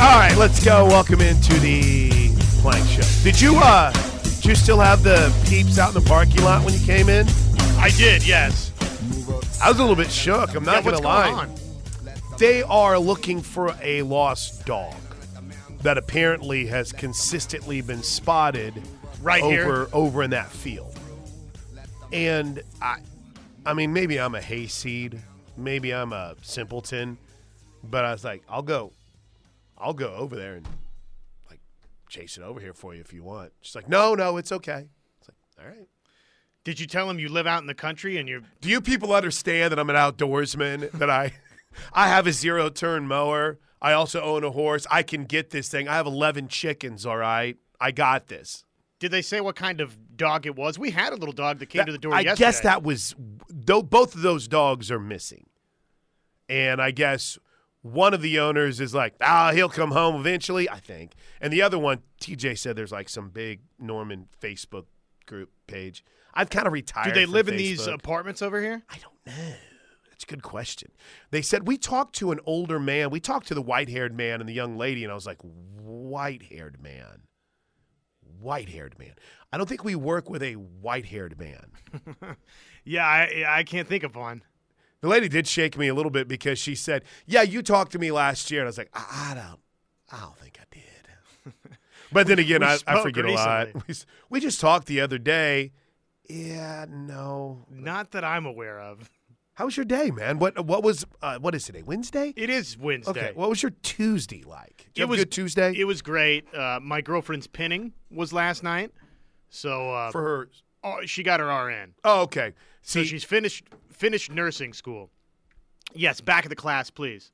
All right, let's go. Welcome into the Plank Show. Did you uh, did you still have the peeps out in the parking lot when you came in? I did, yes. I was a little bit shook. I'm not Yeah, gonna lie. going? They are looking for a lost dog that apparently has consistently been spotted Right over here? over in that field. And I I mean maybe I'm a hayseed, maybe I'm a simpleton, but I was like, I'll go I'll go over there and like chase it over here for you if you want. She's like, No, no, it's okay. It's like, all right. Did you tell him you live out in the country and you're Do you people understand that I'm an outdoorsman? that I, I have a zero turn mower. I also own a horse. I can get this thing. I have 11 chickens. All right, I got this. did they say what kind of dog it was? We had a little dog that came to the door I yesterday. guess that was though. Both of those dogs are missing, and I guess one of the owners is like, ah, he'll come home eventually. I think, and the other one, TJ said, there's like some big Norman Facebook group page. I've kind of retired. Do they live in these apartments over here? I don't know. That's a good question. They said we talked to an older man. We talked to the white-haired man and the young lady, and I was like, white-haired man, white-haired man. I don't think we work with a white-haired man. Yeah, I I can't think of one. The lady did shake me a little bit because she said, "Yeah, you talked to me last year," and I was like, "I, I don't, I don't think I did." but then again, I, I forget a lot. We, we just talked the other day. Yeah, no. Not that I'm aware of. How was your day, man? What what was uh, what is today? Wednesday? It is Wednesday. Okay. What was your Tuesday like? Did you it have a was good Tuesday It was great. Uh, my girlfriend's pinning was last night, so uh, for her. oh, she got her RN. Oh, okay. So she's finished finished nursing school. Yes, back of the class, please.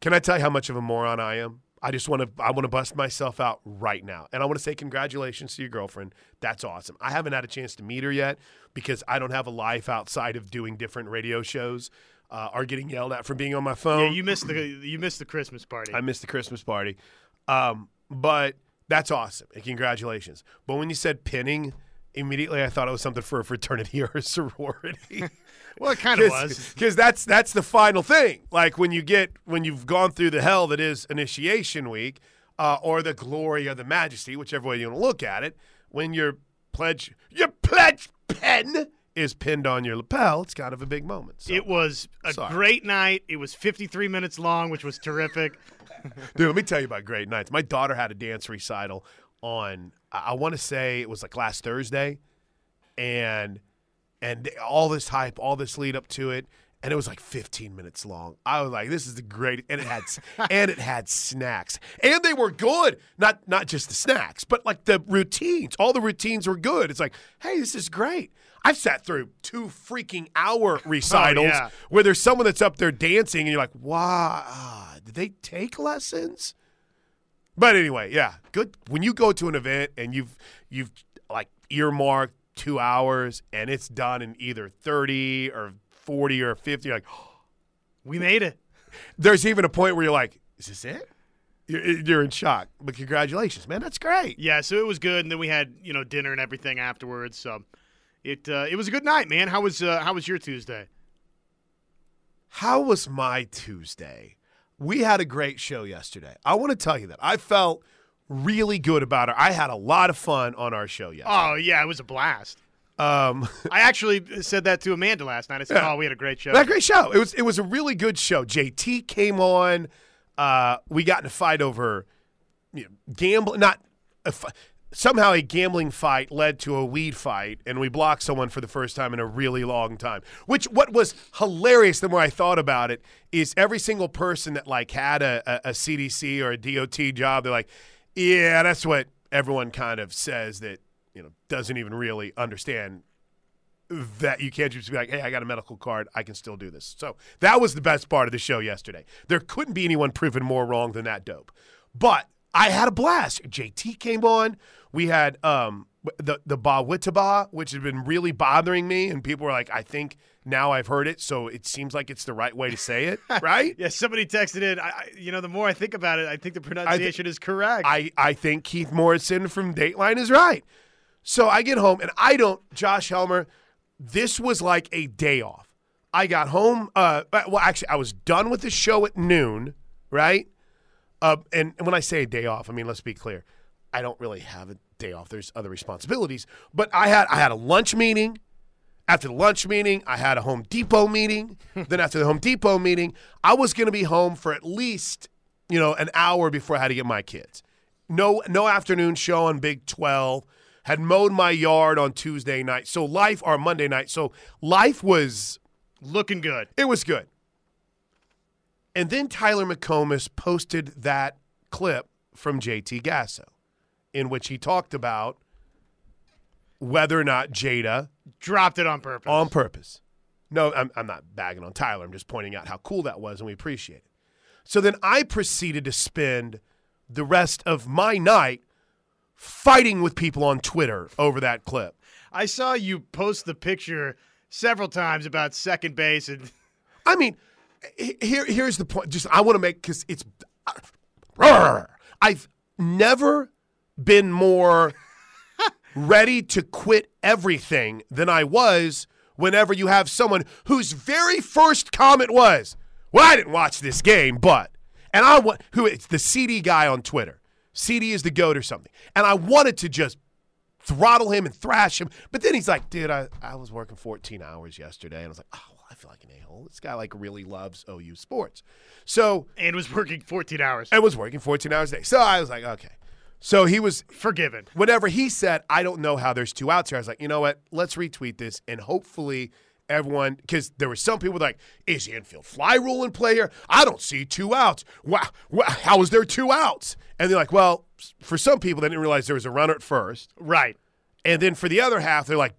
can I tell you how much of a moron I am? I just want to I want to bust myself out right now, and I want to say congratulations to your girlfriend. That's awesome. I haven't had a chance to meet her yet because I don't have a life outside of doing different radio shows uh, or getting yelled at for being on my phone. Yeah, you missed the you missed the Christmas party. I missed the Christmas party. Um, but that's awesome. And congratulations. But when you said pinning, immediately I thought it was something for a fraternity or a sorority. well, it kind of was. Because that's that's the final thing. Like when you get when you've gone through the hell that is initiation week, uh, or the glory or the majesty, whichever way you want to look at it, when your pledge your pledge pen is pinned on your lapel, it's kind of a big moment. So. It was a Sorry. great night. It was 53 minutes long, which was terrific. Dude, let me tell you about great nights. My daughter had a dance recital on I, I want to say it was like last Thursday, and and all this hype, all this lead up to it, and it was like 15 minutes long. I was like, this is the great, and it had and it had snacks, and they were good. Not not just the snacks, but like the routines. All the routines were good. It's like, hey, this is great. I've sat through two freaking hour oh, recitals yeah. where there's someone that's up there dancing, and you're like, wow, did they take lessons? But anyway, yeah, good. When you go to an event and you've you've like earmarked two hours and it's done in either thirty or forty or fifty, you're like We made it. there's even a point where you're like, is this it? You're, you're in shock. But congratulations, man, that's great. Yeah, so it was good, and then we had you know dinner and everything afterwards. So it uh, it was a good night, man. How was uh, how was your Tuesday? How was my Tuesday? We had a great show yesterday. I want to tell you that I felt really good about it. I had a lot of fun on our show yesterday. Oh yeah, it was a blast. Um, I actually said that to Amanda last night. I said, Yeah. "Oh, we had a great show." That great show. It was it was a really good show. JT came on. Uh, we got in a fight over you know, gambling. Not a fi- somehow a gambling fight led to a weed fight, and we blocked someone for the first time in a really long time. Which what was hilarious. The more I thought about it, is every single person that like had a, a, a CDC or a DOT job, they're like, yeah, that's what everyone kind of says that you know doesn't even really understand that you can't just be like, hey, I got a medical card. I can still do this. So that was the best part of the show yesterday. There couldn't be anyone proven more wrong than that dope. But I had a blast. JT came on. We had um, the the Ba Witaba, which had been really bothering me, and people were like, I think now I've heard it, so it seems like it's the right way to say it, right? Yeah, somebody texted in. I, I, you know, the more I think about it, I think the pronunciation is correct. I, I think Keith Morrison from Dateline is right. So I get home and I don't, Josh Helmer, this was like a day off. I got home, uh, well, actually, I was done with the show at noon, right? Uh, and, and when I say a day off, I mean let's be clear, I don't really have a day off. There's other responsibilities, but I had I had a lunch meeting. After the lunch meeting, I had a Home Depot meeting. then after the Home Depot meeting, I was going to be home for at least you know an hour before I had to get my kids. No no afternoon show on Big Twelve. Had mowed my yard on Tuesday night, so life or Monday night. So life was Looking good. it was good. And then Tyler McComas posted that clip from JT Gasso in which he talked about whether or not Jayda Dropped it on purpose. on purpose. No, I'm, I'm not bagging on Tyler. I'm just pointing out how cool that was and we appreciate it. So then I proceeded to spend the rest of my night fighting with people on Twitter over that clip. I saw you post the picture several times about second base and I mean, here here's the point. Just I want to make because it's. I've never been more ready to quit everything than I was whenever you have someone whose very first comment was, "Well, I didn't watch this game, but," and I want who it's the CD guy on Twitter. CD is the goat or something, and I wanted to just throttle him and thrash him. But then he's like, dude, I, I was working 14 hours yesterday. And I was like, oh, I feel like an a-hole. This guy like really loves OU sports. So and was working 14 hours. And was working 14 hours a day. So I was like, okay. So he was, Forgiven. Whatever he said, I don't know how there's two outs here, I was like, you know what? Let's retweet this and hopefully everyone, because there were some people like, is the infield fly rule in play here? I don't see two outs. Wow, wow, how is there two outs? And they're like, well, for some people, they didn't realize there was a runner at first. Right. And then for the other half, they're like,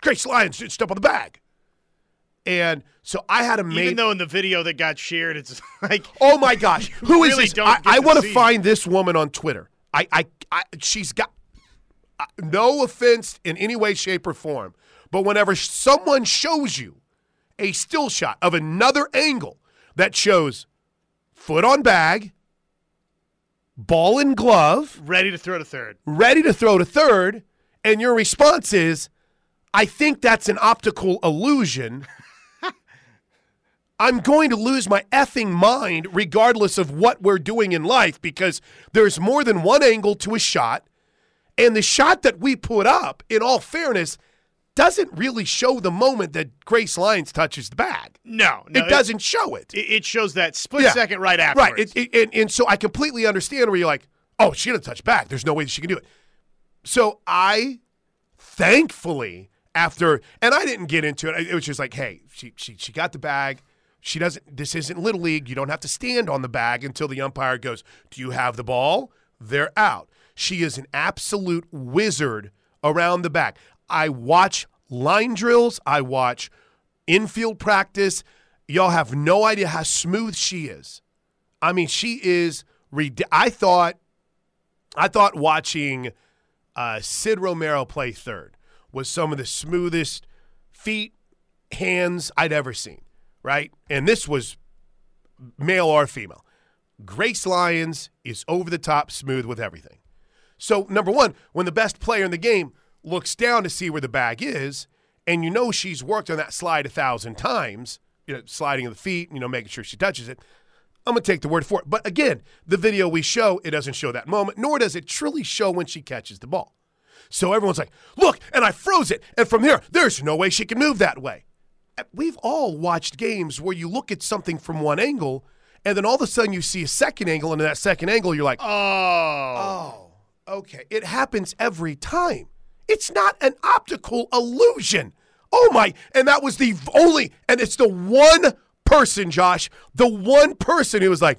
Grace Lyons didn't step on the bag. And so I had a Even though in the video that got shared, it's like, Oh my gosh, who is really this? I, I want to find this woman on Twitter. I, I, I she's got no offense in any way, shape, or form, but whenever someone shows you a still shot of another angle that shows foot on bag, ball in glove, ready to throw to third. ready to throw to third, and your response is, I think that's an optical illusion. I'm going to lose my effing mind regardless of what we're doing in life because there's more than one angle to a shot. And the shot that we put up, in all fairness, doesn't really show the moment that Grace Lyons touches the bag. No, no it doesn't show it. It, shows that split Yeah. second right after. Right. It, it, and, and so I completely understand where you're like, oh, she didn't touch back. There's no way that she can do it. So I, thankfully, after, and I didn't get into it. It was just like, hey, she, she, she got the bag. She doesn't, this isn't Little League. You don't have to stand on the bag until the umpire goes, do you have the ball? They're out. She is an absolute wizard around the back. I watch line drills. I watch infield practice. Y'all have no idea how smooth she is. I mean, she is. I thought, I thought watching uh, Sid Romero play third was some of the smoothest feet, hands I'd ever seen. Right, and this was male or female. Grace Lyons is over the top smooth with everything. So, number one, when the best player in the game looks down to see where the bag is, and you know she's worked on that slide a thousand times, you know, sliding of the feet, you know, making sure she touches it, I'm going to take the word for it. But again, the video we show, it doesn't show that moment, nor does it truly show when she catches the ball. So everyone's like, look, and I froze it. And from here, there's no way she can move that way. We've all watched games where you look at something from one angle, and then all of a sudden you see a second angle, and in that second angle, you're like, oh. Oh, okay. It happens every time. It's not an optical illusion. Oh my! And that was the only, and it's the one person, Josh, the one person who was like,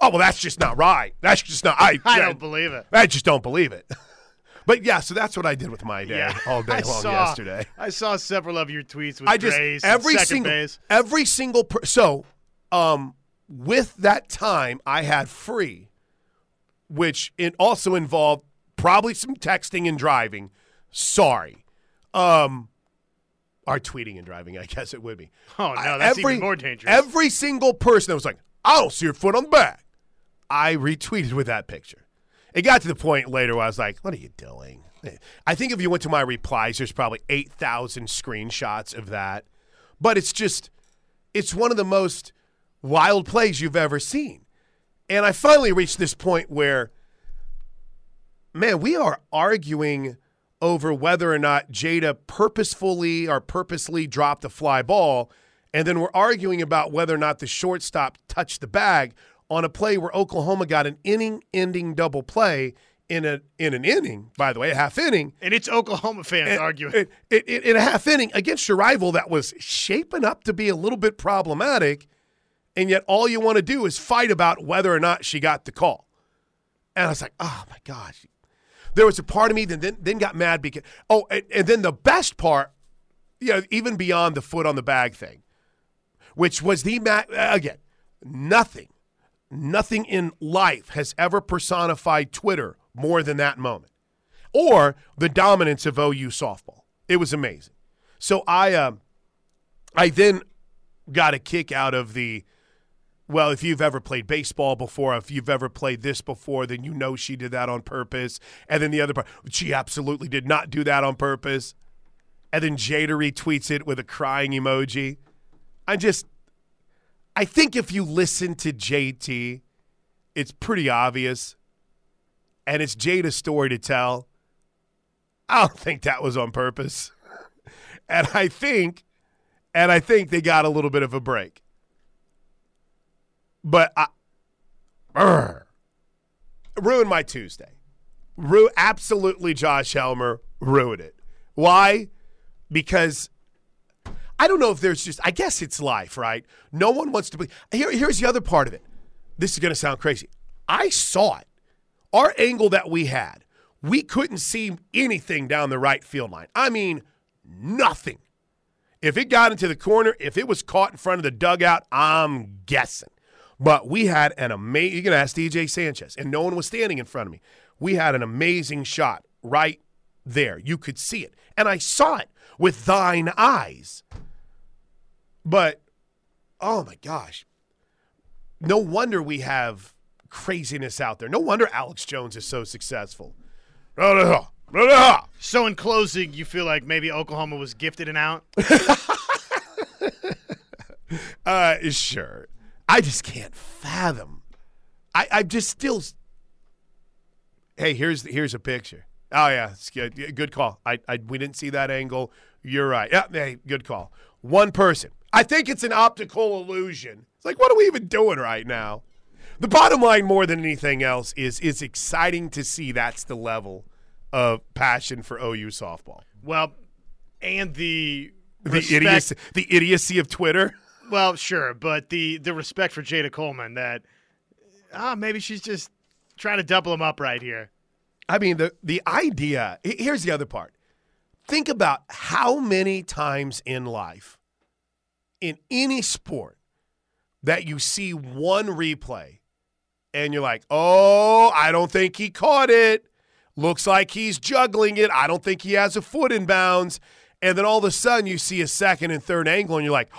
"Oh well, that's just not right. That's just not." I, I don't believe it. I just don't believe it. But yeah, so that's what I did with my day Yeah, all day I long saw, yesterday. I saw several of your tweets with I just Grace every single base. every single per- so um with that time I had free, which it also involved probably some texting and driving. Sorry, um, or tweeting and driving. I guess it would be. Oh no, that's every, even more dangerous. Every single person that was like, "I don't see your foot on the back," I retweeted with that picture. It got to the point later where I was like, "What are you doing?" I think if you went to my replies, there's probably eight thousand screenshots of that. But it's just, it's one of the most wild plays you've ever seen. And I finally reached this point where, man, we are arguing over whether or not Jayda purposefully or purposely dropped a fly ball. And then we're arguing about whether or not the shortstop touched the bag on a play where Oklahoma got an inning ending double play in a in an inning, by the way, a half inning. And it's Oklahoma fans and, arguing. It, it, it, in a half inning against your rival that was shaping up to be a little bit problematic. And yet all you want to do is fight about whether or not she got the call. And I was like, oh my gosh. There was a part of me that then, then got mad because, oh, and, and then the best part, you know, even beyond the foot on the bag thing, which was the, ma- again, nothing, nothing in life has ever personified Twitter more than that moment or the dominance of OU softball. It was amazing. So I, um, I then got a kick out of the, well, if you've ever played baseball before, if you've ever played this before, then you know she did that on purpose. And then the other part, she absolutely did not do that on purpose. And then Jayda retweets it with a crying emoji. I just, I think if you listen to JT, it's pretty obvious. And it's Jayda's story to tell. I don't think that was on purpose. And I think, and I think they got a little bit of a break. But I brr, ruined my Tuesday. Ru- absolutely, Josh Helmer ruined it. Why? Because I don't know if there's just. I guess it's life, right? No one wants to be. Here, here's the other part of it. This is going to sound crazy. I saw it. Our angle that we had, we couldn't see anything down the right field line. I mean, nothing. If it got into the corner, if it was caught in front of the dugout, I'm guessing. But we had an amazing, you can ask DJ Sanchez, and no one was standing in front of me. We had an amazing shot right there. You could see it. And I saw it with thine eyes. But, oh my gosh. No wonder we have craziness out there. No wonder Alex Jones is so successful. So, in closing, you feel like maybe Oklahoma was gifted an out? uh, sure. I just can't fathom. I, I'm just still. Hey, here's here's a picture. Oh yeah, it's good. Good call. I, I we didn't see that angle. You're right. Yeah, hey, good call. One person. I think it's an optical illusion. It's like, what are we even doing right now? The bottom line, more than anything else, is it's exciting to see that's the level of passion for OU softball. Well, and the The respect- idiocy, the idiocy of Twitter. Well, sure, but the the respect for Jayda Coleman that ah maybe she's just trying to double him up right here. I mean, the the idea. Here's the other part. Think about how many times in life, in any sport, that you see one replay, and you're like, "Oh, I don't think he caught it. Looks like he's juggling it. I don't think he has a foot in bounds." And then all of a sudden, you see a second and third angle, and you're like,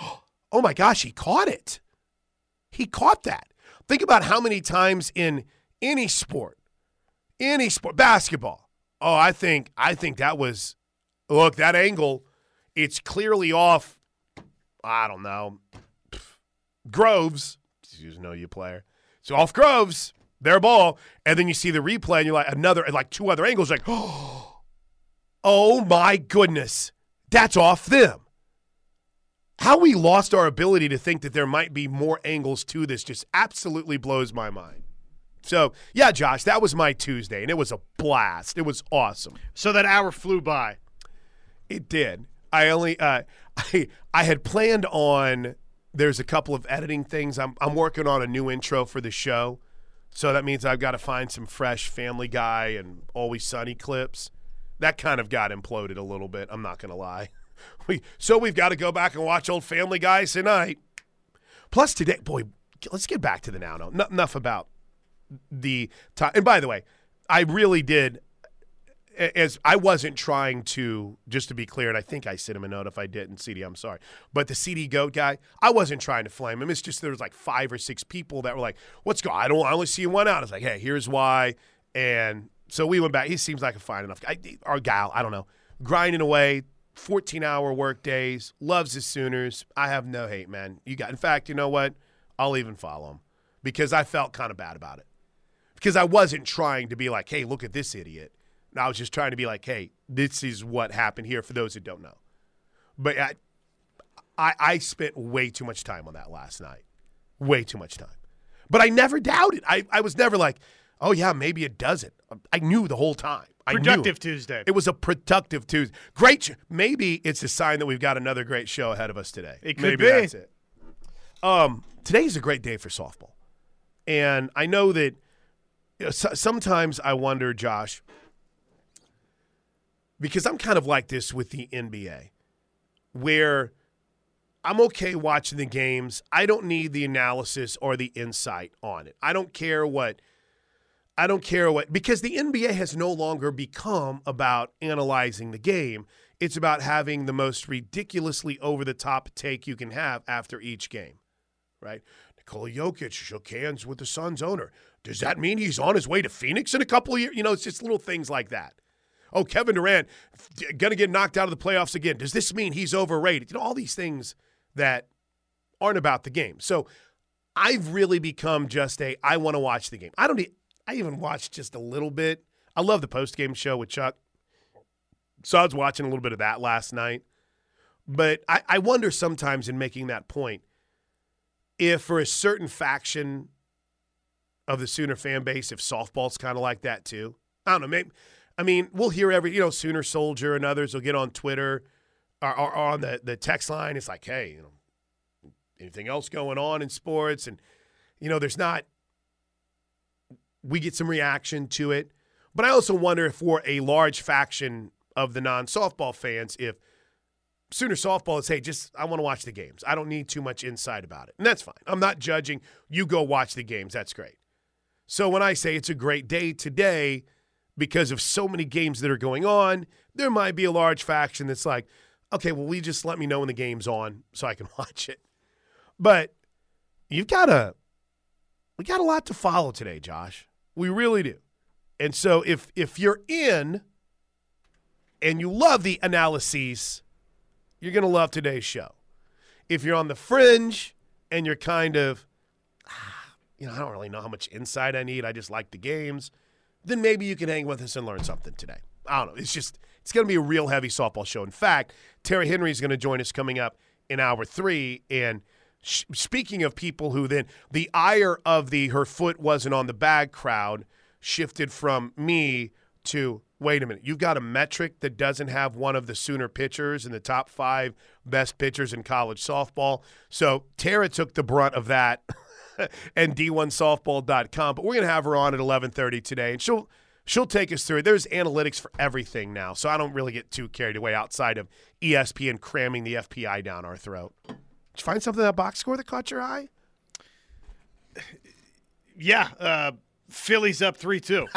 "Oh my gosh, he caught it. He caught that." Think about how many times in any sport any sport basketball oh i think i think that was look that angle it's clearly off i don't know pff, groves you know you player so off groves their ball and then you see the replay and you're like another like two other angles like oh my goodness that's off them how we lost our ability to think that there might be more angles to this just absolutely blows my mind so, yeah, Josh, that was my Tuesday, and it was a blast. It was awesome. So that hour flew by. It did. I only, uh, I, I had planned on. There's a couple of editing things. I'm, I'm working on a new intro for the show, so that means I've got to find some fresh Family Guy and Always Sunny clips. That kind of got imploded a little bit. I'm not gonna lie. We so we've got to go back and watch old Family Guys tonight. Plus today, boy, let's get back to the now. No, enough about the time. And by the way, I really did. As I wasn't trying to, just to be clear, and I think I sent him a note if I didn't, CD, I'm sorry. But the CD Goat guy, I wasn't trying to flame him. It's just there was like five or six people that were like, "What's going? I don't. I only see one out." I was like, "Hey, here's why." And so we went back. He seems like a fine enough guy. Our gal, I don't know, grinding away, 14 hour work days, loves his Sooners. I have no hate, man. You got. In fact, you know what? I'll even follow him because I felt kind of bad about it. Because I wasn't trying to be like, hey, look at this idiot. I was just trying to be like, hey, this is what happened here for those who don't know. But I, I, I spent way too much time on that last night. Way too much time. But I never doubted. I, I was never like, oh, yeah, maybe it doesn't. I knew the whole time. I Productive knew. Tuesday. It was a productive Tuesday. Great. Sh- maybe it's a sign that we've got another great show ahead of us today. It could maybe be. that's it. Um, today's a great day for softball, and I know that you know, so- sometimes I wonder, Josh, because I'm kind of like this with the NBA, where I'm okay watching the games. I don't need the analysis or the insight on it. I don't care what I don't care what because the NBA has no longer become about analyzing the game. It's about having the most ridiculously over the top take you can have after each game. Right? Nikola Jokic shook hands with the Suns owner. Does that mean he's on his way to Phoenix in a couple of years? You know, it's just little things like that. Oh, Kevin Durant going to get knocked out of the playoffs again. Does this mean he's overrated? You know, all these things that aren't about the game. So I've really become just a I want to watch the game. I don't I even watched just a little bit. I love the post game show with Chuck. So I was watching a little bit of that last night. But I, I wonder sometimes in making that point if for a certain faction of the Sooner fan base, if softball's kind of like that too. I don't know. Maybe, I mean, we'll hear every, you know, Sooner Soldier and others will get on Twitter or, or, on the, the text line. It's like, hey, you know, anything else going on in sports? And, you know, there's not, we get some reaction to it. But I also wonder if for a large faction of the non softball fans, if Sooner softball is, hey, just I want to watch the games. I don't need too much insight about it. And that's fine. I'm not judging. You go watch the games. That's great. So when I say it's a great day today because of so many games that are going on, there might be a large faction that's like, okay, well, we just let me know when the game's on so I can watch it. But you've got a we got a lot to follow today, Josh. We really do. And so if if you're in and you love the analyses, you're to love today's show. If you're on the fringe and you're kind of ah, you know, I don't really know how much insight I need. I just like the games. Then maybe you can hang with us and learn something today. I don't know. It's just it's going to be a real heavy softball show. In fact, Tara Henry is going to join us coming up in hour 3 and sh- speaking of people who then the ire of the her foot wasn't on the bag crowd shifted from me to wait a minute, you've got a metric that doesn't have one of the Sooner pitchers in the top five best pitchers in college softball. So Tara took the brunt of that and d1softball.com. But we're going to have her on at 11:30 today and she'll she'll take us through it. There's analytics for everything now. So I don't really get too carried away outside of ESPN cramming the FPI down our throat. Did you find something in that box score that caught your eye? yeah, uh, Phillies up 3 2.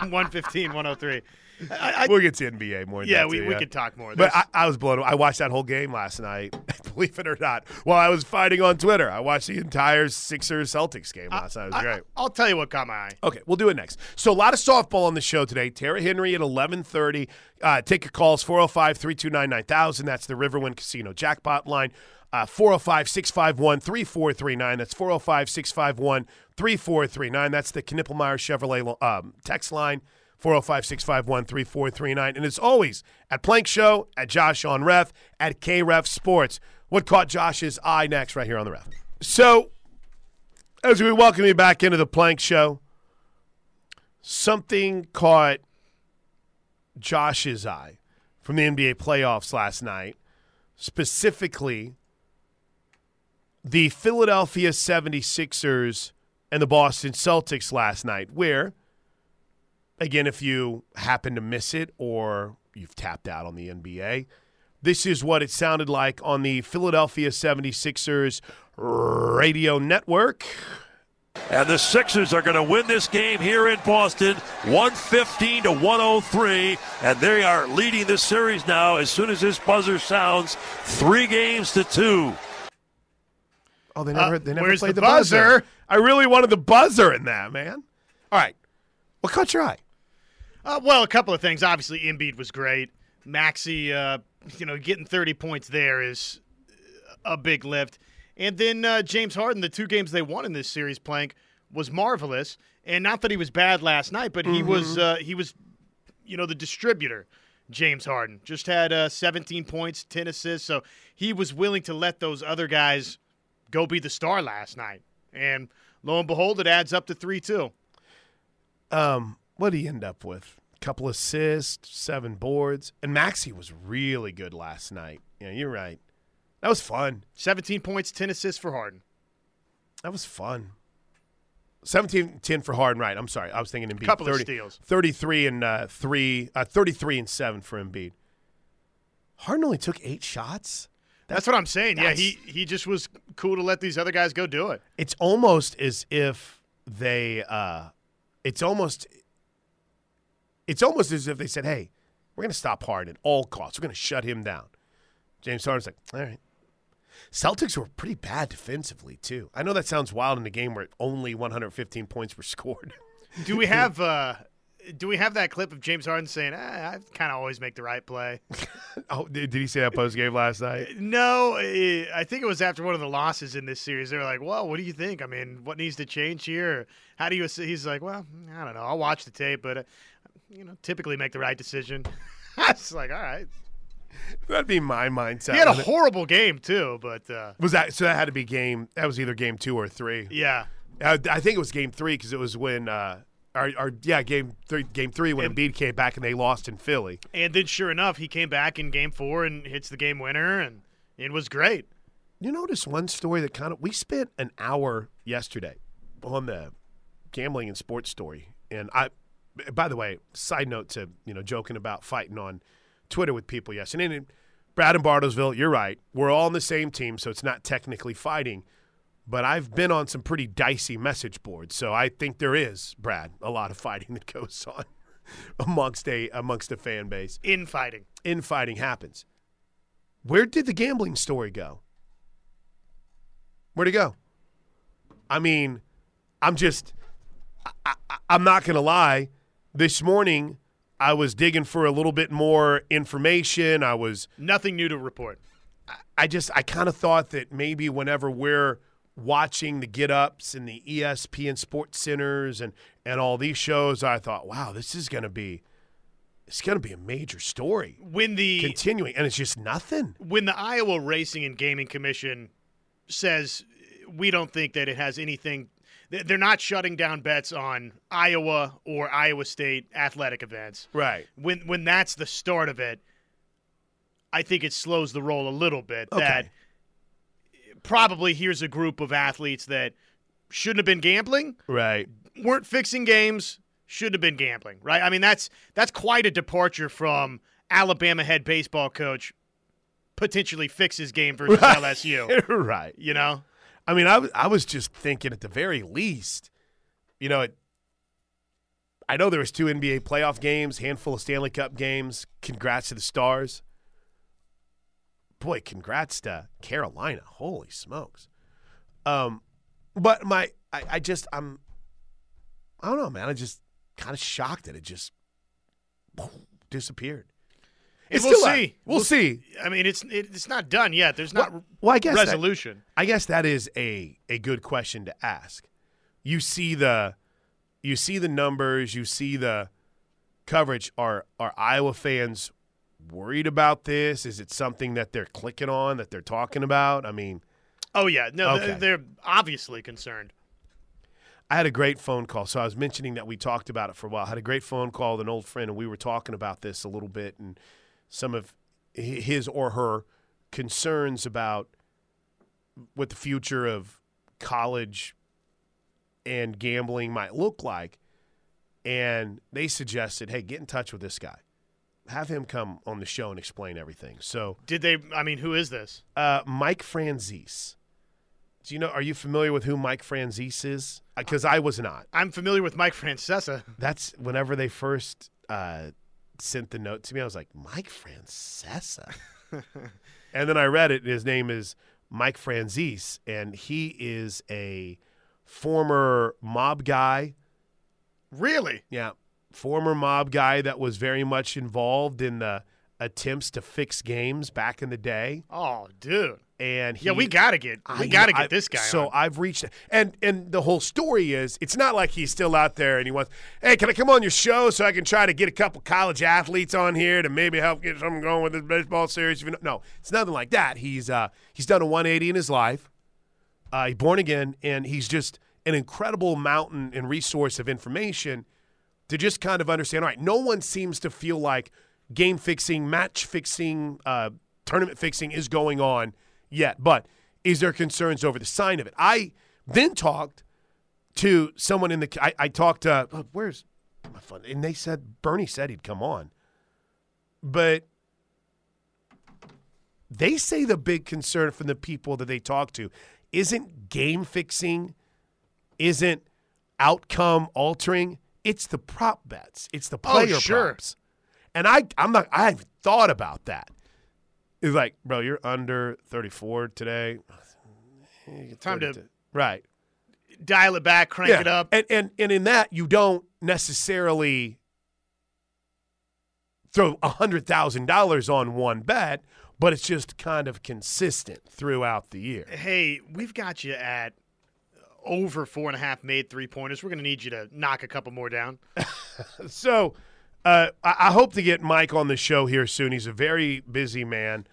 115, 103. I, I, We'll get to NBA more. yeah, we, too, we yeah. could talk more. But I, I was blown. away. I watched that whole game last night. Believe it or not, while I was fighting on Twitter, I watched the entire Sixers Celtics game last night. It was great. I'll tell you what caught my eye. Okay, we'll do it next. So a lot of softball on the show today. Tara Henry at 11:30. Uh, take your calls 405-329-9000. That's the Riverwind Casino jackpot line. Uh, 405-651-3439. That's 405-651-3439. That's the Knippelmeyer Chevrolet um, text line. 405-651-3439. And as always, at Plank Show, at Josh on Ref, at KREF Sports. What caught Josh's eye next right here on the Ref? So, as we welcome you back into the Plank Show, something caught Josh's eye from the NBA playoffs last night, specifically the Philadelphia 76ers and the Boston Celtics last night, where, again, if you happen to miss it or you've tapped out on the NBA, this is what it sounded like on the Philadelphia 76ers radio network. And the Sixers are going to win this game here in Boston, 115 to 103. And they are leading this series now as soon as this buzzer sounds, three games to two. Oh, they never, Uh, they never where's played the the, buzzer. buzzer? I really wanted the buzzer in that, man. All right. What caught your eye? Uh, well, a couple of things. Obviously, Embiid was great. Maxey, uh, you know, getting 30 points there is a big lift. And then uh, James Harden, the two games they won in this series, Plank was marvelous. And not that he was bad last night, but he was uh, he was, you know, the distributor. James Harden just had uh, 17 points, 10 assists, so he was willing to let those other guys go be the star last night. And lo and behold, it adds up to three two. Um, what did he end up with? Couple assists, seven boards, and Maxey was really good last night. Yeah, you're right. That was fun. 17 points, 10 assists for Harden. That was fun. 17 10 for Harden, right. I'm sorry. I was thinking Embiid. Couple of steals. 33 and uh, 3 uh, 33 and 7 for Embiid. Harden only took 8 shots. That's what I'm saying. Yeah, he he just was cool to let these other guys go do it. It's almost as if they uh it's almost it's almost as if they said, "Hey, we're going to stop Harden at all costs. We're going to shut him down." James Harden's like, "All right." Celtics were pretty bad defensively too. I know that sounds wild in a game where only 115 points were scored. Do we have uh do we have that clip of James Harden saying, ah, "I kind of always make the right play"? oh, did, did he say that post game last night? No, eh, I think it was after one of the losses in this series. They were like, "Well, what do you think? I mean, what needs to change here? How do you?" ass-" He's like, "Well, I don't know. I'll watch the tape, but uh, you know, typically make the right decision." I was like, "All right." That'd be my mindset. He had a horrible game too, but uh, was that so? That had to be game. That was either game two or three. yeah, I, I think it was game three because it was when, uh, our, or yeah, game three, game three when And- Embiid came back and they lost in Philly. and then sure enough, he came back in game four and hits the game winner, and it was great. You notice one story that kind of we spent an hour yesterday on the gambling and sports story, and I. By the way, side note to you know joking about fighting on Twitter with people yesterday. And Brad and Bartlesville, you're right. We're all on the same team, so it's not technically fighting. But I've been on some pretty dicey message boards, so I think there is Brad a lot of fighting that goes on amongst a amongst a fan base. Infighting. Infighting happens. Where did the gambling story go? Where'd it go? I mean, I'm just, I, I'm not going to lie. This morning, I was digging for a little bit more information. I was, Nothing new to report. I just, I kind of thought that maybe whenever we're watching the get ups and the ESPN Sports Centers and, and all these shows, I thought, wow, this is going to be, it's going to be a major story When the continuing, and it's just nothing. when the Iowa Racing and Gaming Commission says we don't think that it has anything, they're not shutting down bets on Iowa or Iowa State athletic events. Right. When when that's the start of it, I think it slows the roll a little bit. Okay. That probably here's a group of athletes that shouldn't have been gambling, Right. weren't fixing games, should have been gambling, right? I mean, that's that's quite a departure from Alabama head baseball coach potentially fixes game versus Right. LSU. right. You know, I mean, I was I was just thinking at the very least, you know, it, I know there was two NBA playoff games, handful of Stanley Cup games. Congrats to the Stars. Boy, congrats to Carolina. Holy smokes. Um, but my I, I just I'm I don't know, man. I just kind of shocked that it just disappeared. And It's we'll out. see. We'll, see. I mean, it's it, it's not done yet. There's not Well, well, I guess that- resolution. I guess that is a a good question to ask. You see the you see the numbers, you see the coverage. Are are Iowa fans worried about this? Is it something that they're clicking on that they're talking about? I mean, Oh yeah, no, Okay. they're, they're obviously concerned. I had a great phone call. So I was mentioning that we talked about it for a while. I had a great phone call with an old friend, and we were talking about this a little bit and some of his or her concerns about what the future of college and gambling might look like. And they suggested, hey, get in touch with this guy. Have him come on the show and explain everything. So, Did they? I mean, who is this? uh, Mike Franzese. Do you know? Are you familiar with who Mike Franzese is? Because I was not. I'm familiar with Mike Francesa. That's whenever they first uh, sent the note to me, I was like, Mike Francesa. and then I read it, and his name is Mike Franzese, and he is a former mob guy. Really? Yeah, former mob guy that was very much involved in the attempts to fix games back in the day. Oh, dude. And he, Yeah, we got to get we I- got to I- get this guy. So on. I've reached, and and the whole story is, it's not like he's still out there and he wants, hey, can I come on your show so I can try to get a couple college athletes on here to maybe help get something going with this baseball series? If you know- No, it's nothing like that. He's uh he's done a 180 in his life. Uh, he's born again, and he's just an incredible mountain and resource of information to just kind of understand. All right, no one seems to feel like game fixing, match fixing, uh, tournament fixing is going on yet. But is there concerns over the sign of it? I then talked to someone in the. I, I talked. Uh, oh, where's my phone? And they said Bernie said he'd come on, but they say the big concern from the people that they talk to isn't game fixing, isn't outcome altering. It's the prop bets. It's the Oh, player sure. props. And I, I'm not. I haven't thought about that. It's like, bro, you're under 34 today. Time to right. dial it back, crank yeah. it up. And and and in that you don't necessarily throw hundred thousand dollars on one bet, but it's just kind of consistent throughout the year. Hey, we've got you at over four and a half made three pointers. We're going to need you to knock a couple more down. So uh, I, hope to get Mike on the show here soon. He's a very busy man,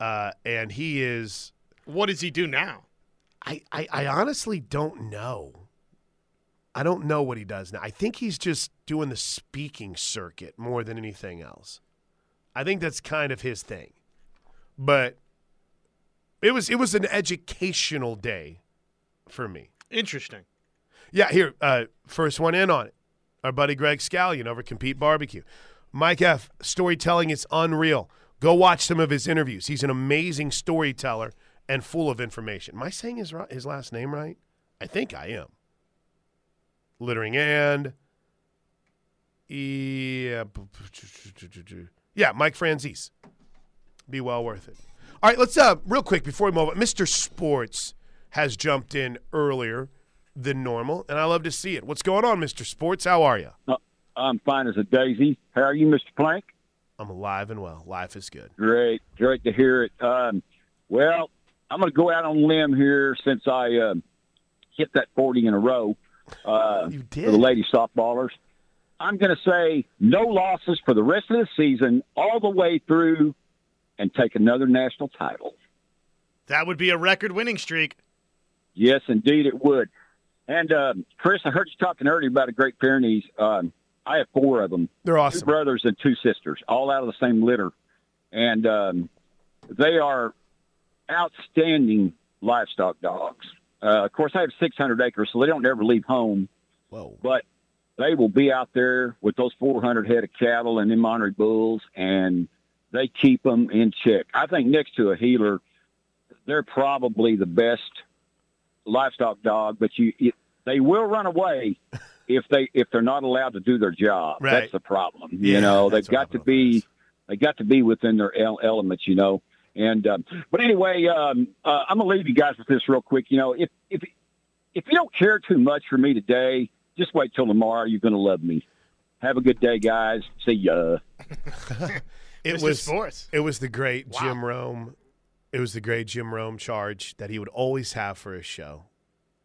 uh, and he is. What does he do now? I, I, I honestly don't know. I don't know what he does now. I think he's just doing the speaking circuit more than anything else. I think that's kind of his thing. But it was it was an educational day for me. Interesting. Yeah, here, uh, first one in on it. Our buddy Greg Scallion over Compete Barbecue. Mike F. Storytelling is unreal. Go watch some of his interviews. He's an amazing storyteller and full of information. Am I saying his his last name right? I think I am. Littering and yeah, yeah, Mike Franzese. Be well worth it. All right, let's uh real quick before we move on. Mr. Sports has jumped in earlier than normal, and I love to see it. What's going on, Mr. Sports? How are you? Uh, I'm fine as a daisy. How are you, Mr. Plank? I'm alive and well. Life is good. Great, great to hear it. Um, well, I'm going to go out on limb here since I uh, hit that 40 in a row uh, You for the did. lady softballers. I'm going to say no losses for the rest of the season, all the way through, and take another national title. That would be a record winning streak. Yes, indeed, it would. And um, Chris, I heard you talking earlier about the Great Pyrenees. Um, I have four of them. They're awesome. two brothers and two sisters, all out of the same litter, and um, they are outstanding livestock dogs. Uh, of course, I have 600 acres, so they don't ever leave home, Whoa. but they will be out there with those 400 head of cattle and them Monterey bulls, and they keep them in check. I think next to a heeler, they're probably the best livestock dog, but you, you they will run away if they if they're not allowed to do their job. Right. That's the problem. Yeah, you know, they've got to be about. they got to be within their elements. You know, and um, but anyway, um, uh, I'm gonna leave you guys with this real quick. You know, if if if you don't care too much for me today, just wait till tomorrow. You're gonna love me. Have a good day, guys. See ya. It Mr. was Sports. it was the great Wow. Jim Rome. It was the great Jim Rome charge that he would always have for his show,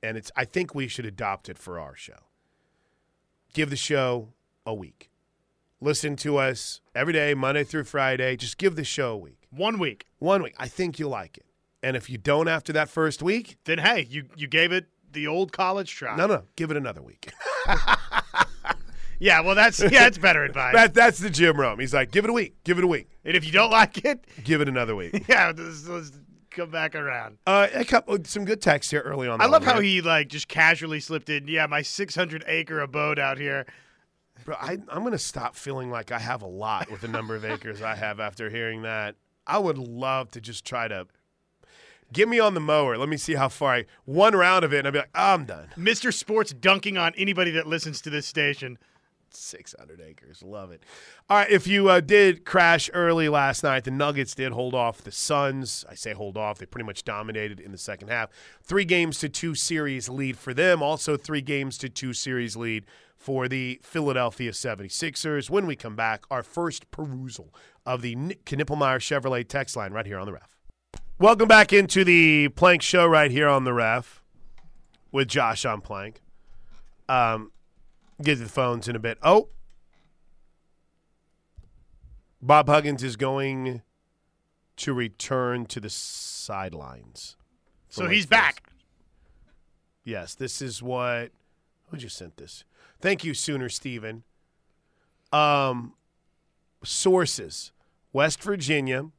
and it's. I think we should adopt it for our show. Give the show a week. Listen to us every day, Monday through Friday. Just give the show a week. One week. One week. I think you'll like it. And if you don't after that first week, Then hey, you you gave it the old college try. no, no, give it another week. Yeah, well that's yeah, that's better advice. that, that's the Jim Rome. He's like, give it a week, give it a week, and if you don't like it, give it another week. yeah, let's, let's come back around. Uh, a couple, some good text here early on. I love how he like just casually slipped in. Yeah, my 600 acre abode out here. Bro, I, I'm going to stop feeling like I have a lot with the number of acres I have after hearing that. I would love to just try to get me on the mower. Let me see how far I one round of it, and I'd be like, oh, I'm done. Mr. Sports dunking on anybody that listens to this station. 600 acres, love it. All right, if you uh, did crash early last night, the Nuggets did hold off the Suns. I say hold off; they pretty much dominated in the second half. Three games to two series lead for them. Also, three games to two series lead for the Philadelphia 76ers. When we come back, our first perusal of the Knippelmeyer Chevrolet text line right here on the ref. Welcome back into the Plank Show right here on the ref with Josh on Plank. Um, get to the phones in a bit. Oh, Bob Huggins is going to return to the sidelines. So he's Forest. back. Yes, this is what. Who just sent this? Thank you, Sooner Steven. Um, sources: West Virginia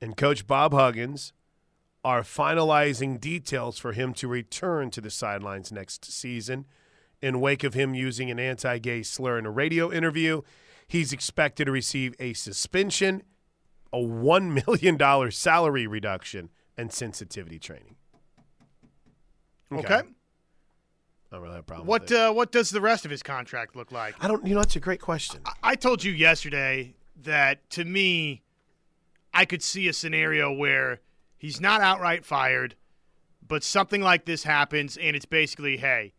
and Coach Bob Huggins are finalizing details for him to return to the sidelines next season. In wake of him using an anti-gay slur in a radio interview, he's expected to receive a suspension, a one million dollar salary reduction, and sensitivity training. Okay. I don't really have a problem. What uh, what does the rest of his contract look like? I don't. You know, that's a great question. I told you yesterday that to me, I could see a scenario where he's not outright fired, but something like this happens, and it's basically, hey,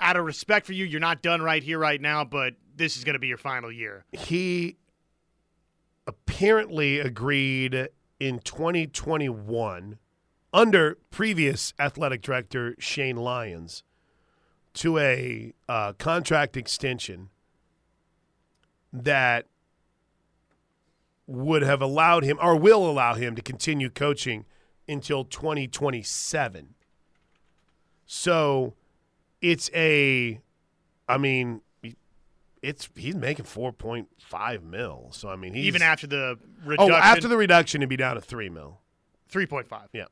out of respect for you, you're not done right here, right now, but this is going to be your final year. He apparently agreed in 2021 under previous athletic director Shane Lyons to a uh, contract extension that would have allowed him or will allow him to continue coaching until 2027. So it's a, I mean, it's he's making 4.5 mil. So I mean, he's Even after the oh after the reduction, it'd be down to three mil. 3.5. Yeah,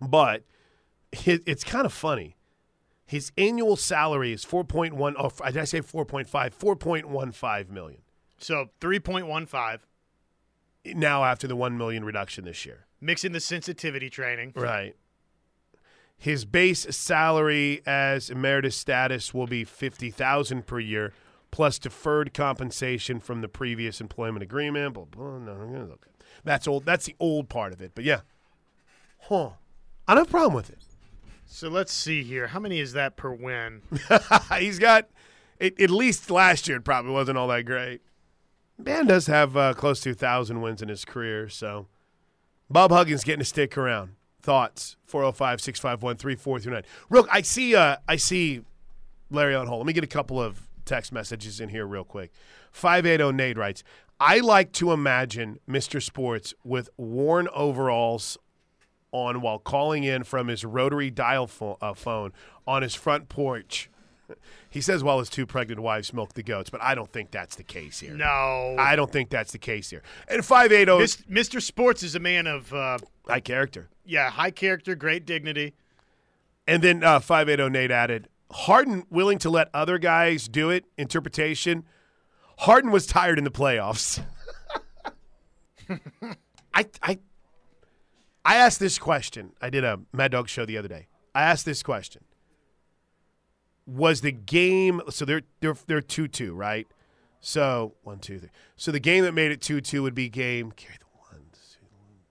But it, it's kind of funny. His annual salary is 4.1. Oh, did I say 4.5? 4.15 million. So 3.15, Now after the 1 million reduction this year. mixing the sensitivity training. Right. His base salary as emeritus status will be 50,000 per year plus deferred compensation from the previous employment agreement. Blah, blah, okay. That's old that's the old part of it. But yeah. Huh. I don't have a problem with it. So let's see here. How many is that per win? He's got it, at least last year. It probably wasn't all that great. Man does have uh, close to thousand wins in his career, so Bob Huggins getting to stick around. Thoughts 405-651-3439. Real, I see. Uh, I see Larry on hold. Let me get a couple of text messages in here real quick. Five eight zero Nate writes. I like to imagine Mr. Sports with worn overalls on while calling in from his rotary dial pho- uh, phone on his front porch. He says while his two pregnant wives milk the goats, but I don't think that's the case here. No. I don't think that's the case here. And 580 Mis- Mr. Sports is a man of, uh, high character. yeah, high character, great dignity. And then uh, 580 Nate added, Harden willing to let other guys do it, interpretation. Harden was tired in the playoffs. I, I, I asked this question. I did a Mad Dog show the other day. I asked this question. Was the game so they're they're they're two two, right? So one, two, three. So the game that made it two two would be game carry the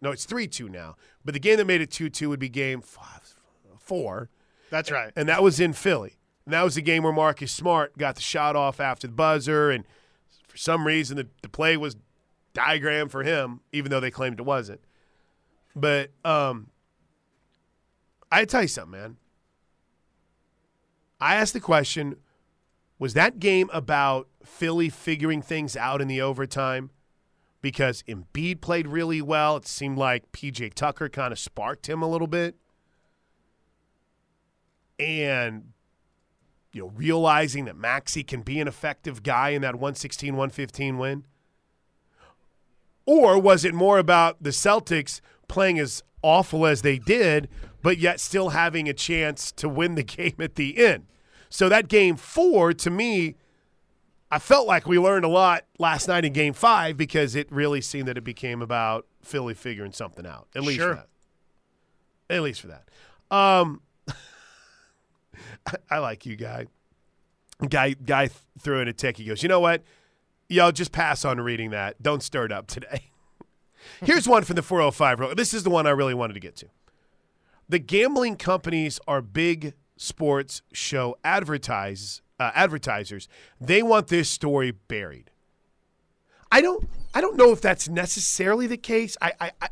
no, it's three two now. But the game that made it two two would be game five, four. That's right. And that was in Philly. And that was the game where Marcus Smart got the shot off after the buzzer. And for some reason, the, the play was diagram for him, even though they claimed it wasn't. But um, I tell you something, man. I asked the question was that game about Philly figuring things out in the overtime? Because Embiid played really well. It seemed like PJ Tucker kind of sparked him a little bit. And you know realizing that Maxey can be an effective guy in that 116 115 win. Or was it more about the Celtics playing as awful as they did but yet still having a chance to win the game at the end? So that game 4 to me I felt like we learned a lot last night in game 5 because it really seemed that it became about Philly figuring something out at least Sure. for that at least for that um I like you, guy. Guy, guy th- threw in a tick. He goes, you know what? Y'all just pass on reading that. Don't stir it up today. Here's one from the 405. Ro- This is the one I really wanted to get to. The gambling companies are big sports show advertise uh, advertisers. They want this story buried. I don't. I don't know if that's necessarily the case. I. I, I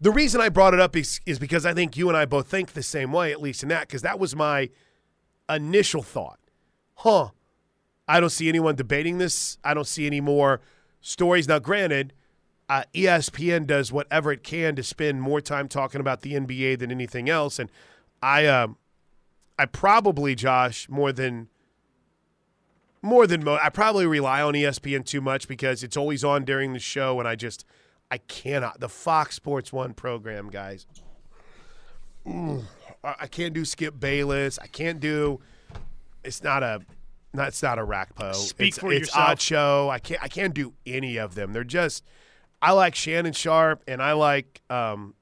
the reason I brought it up is, is because I think you and I both think the same way, at least in that, because that was my initial thought. Huh. I don't see anyone debating this. I don't see any more stories. Now, granted, uh, ESPN does whatever it can to spend more time talking about the NBA than anything else, and I, um, I probably, Josh, more than more than mo- I probably rely on ESPN too much because it's always on during the show, and I just I cannot. The Fox Sports One program, guys. Mm, I can't do Skip Bayless. I can't do. It's not a. Not, it's not a Rackpo. Speak it's, for it's yourself. Show. I can't. I can't do any of them. They're just. I like Shannon Sharpe, and I like. Um,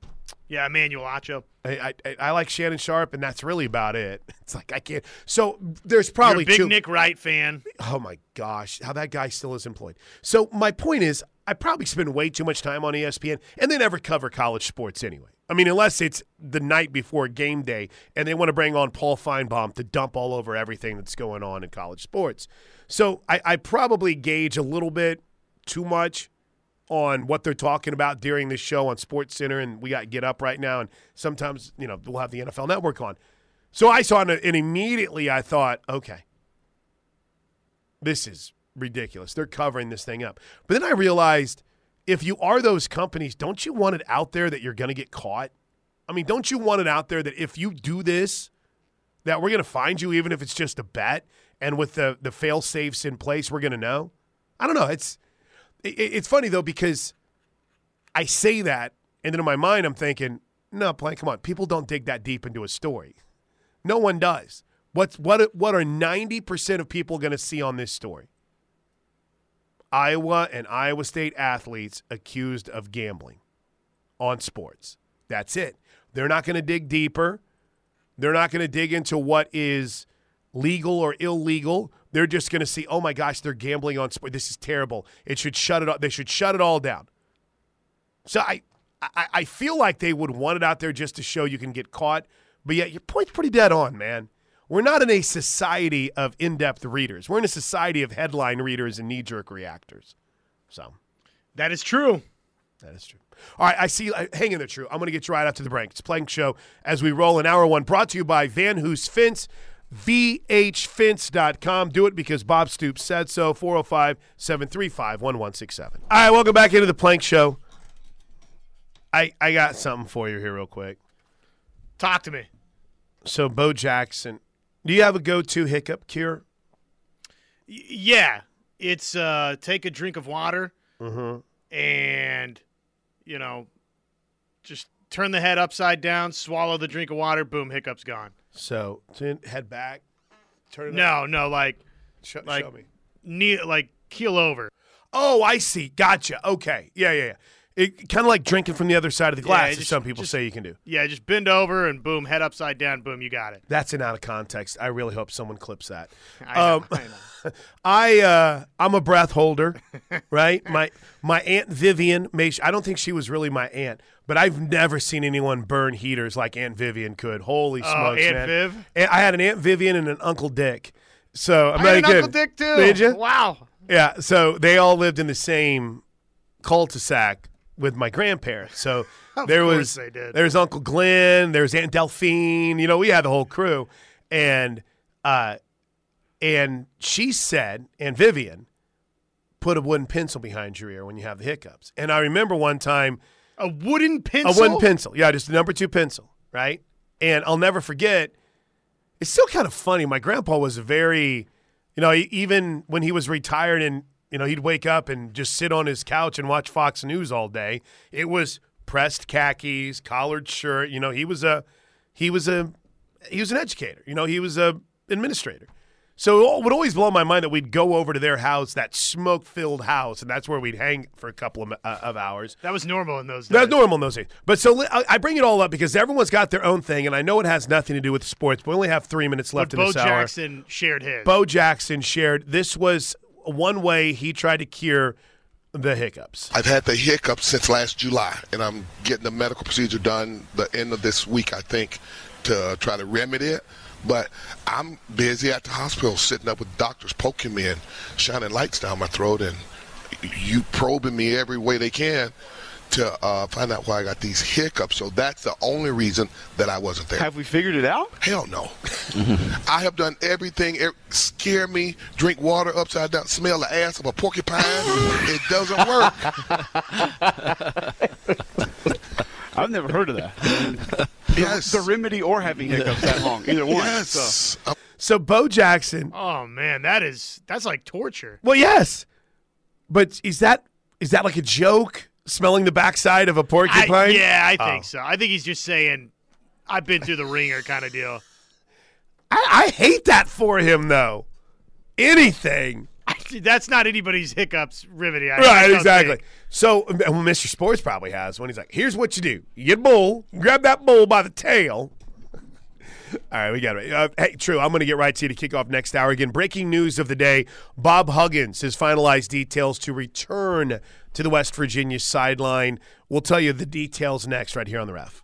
Yeah, Emmanuel Acho. I, I, I like Shannon Sharpe, and that's really about it. It's like I can't. So there's probably big two. Nick Wright fan. Oh my gosh, how that guy still is employed. So my point is, I probably spend way too much time on ESPN, and they never cover college sports anyway. I mean, unless it's the night before game day, and they want to bring on Paul Finebaum to dump all over everything that's going on in college sports. So I, I probably gauge a little bit too much on what they're talking about during the show on Sports Center, and we got Get Up right now, and sometimes you know we'll have the NFL Network on. So I saw it, and immediately I thought, okay, this is ridiculous. They're covering this thing up. But then I realized if you are those companies, don't you want it out there that you're going to get caught? I mean, don't you want it out there that if you do this, that we're going to find you, even if it's just a bet, and with the the fail safes in place, we're going to know. I don't know. It's it, it's funny though because I say that, and then in my mind I'm thinking, no, Plank, come on, people don't dig that deep into a story. No one does. What's what? What are ninety percent of people going to see on this story? Iowa and Iowa State athletes accused of gambling on sports. That's it. They're not going to dig deeper. They're not going to dig into what is legal or illegal. They're just going to see, oh my gosh, they're gambling on sport. This is terrible. It should shut it. All, they should shut it all down. So I, I, I feel like they would want it out there just to show you can get caught. But yet, your point's pretty dead on, man. We're not in a society of in-depth readers. We're in a society of headline readers and knee-jerk reactors. So That is true. that is true. All right, I see. uh, Hang in there, True. I'm going to get you right after the break. It's Plank Show as we roll in hour one, brought to you by Van Hoos Fence, VHFence.com. Do it because Bob Stoops said so. 405 735 1167. All right, welcome back into the Plank Show. I, I got something for you here, real quick. Talk to me. So, Bo Jackson, do you have a go to hiccup cure? Y- yeah, it's uh, take a drink of water Mm-hmm. and you know, just turn the head upside down, swallow the drink of water, boom, hiccup's gone. So, head back, turn it up. No, no, like Show, like- show me. knee, like keel over. Oh, I see. Gotcha. Okay. Yeah, yeah, yeah. It kind of like drinking from the other side of the Yeah, glass, as some people just- say you can do. Yeah, just bend over and boom, head upside down, boom, you got it. That's an out of context. I really hope someone clips that. I know, Um, I know. I uh, I'm a breath holder, right? My my aunt Vivian. May I don't think she was really my aunt, but I've never seen anyone burn heaters like Aunt Vivian could. Holy Oh, smokes, Aunt man! Viv? I had an Aunt Vivian and an Uncle Dick. So I'm I had an. Uncle Dick too. Did you? Wow. Yeah, so they all lived in the same cul-de-sac with my grandparents. So there was they did. there's Uncle Glenn, there's Aunt Delphine, you know, we had the whole crew. And uh and she said, and Vivian, put a wooden pencil behind your ear when you have the hiccups. And I remember one time A wooden pencil. a wooden pencil. Yeah, just the number two pencil, right? And I'll never forget. It's still kind of funny. My grandpa was very, you know, even when he was retired and you know he'd wake up and just sit on his couch and watch Fox News all day. It was pressed khakis, collared shirt. You know, he was a, he was a, he was an educator. You know, he was a administrator. So it would always blow my mind that we'd go over to their house, that smoke-filled house, and that's where we'd hang for a couple of, uh, of hours. That was normal in those days. That's normal in those days. But so I bring it all up because everyone's got their own thing, and I know it has nothing to do with sports. But we only have three minutes left But in Bo this hour. Jackson shared his. Bo Jackson shared this was one way he tried to cure the hiccups. I've had the hiccups since last July, and I'm getting the medical procedure done the end of this week, I think, to try to remedy it. But I'm busy at the hospital sitting up with doctors poking me and shining lights down my throat and you probing me every way they can to uh, find out why I got these hiccups. So that's the only reason that I wasn't there. Have we figured it out? Hell no. I have done everything. er- Scare me, drink water upside down, smell the ass of a porcupine. it doesn't work. I've never heard of that. Yes. the remedy or having hiccups that long, either one. Yes. Uh, So Bo Jackson. Oh man, that is that's like torture. Well, yes, but is that is that like a joke? Smelling the backside of a porcupine? yeah, I think Oh. so. I think he's just saying, "I've been through the ringer" kind of deal. I, I hate that for him though. Anything. That's not anybody's hiccups. I, I Right, exactly. think. So, Mr. Sports probably has when he's like, "Here's what you do: you get a bull, grab that bull by the tail." All right, we got it. Uh, hey, true. I'm going to get right to you to kick off next hour again. Breaking news of the day: Bob Huggins has finalized details to return to the West Virginia sideline. We'll tell you the details next, right here on the ref.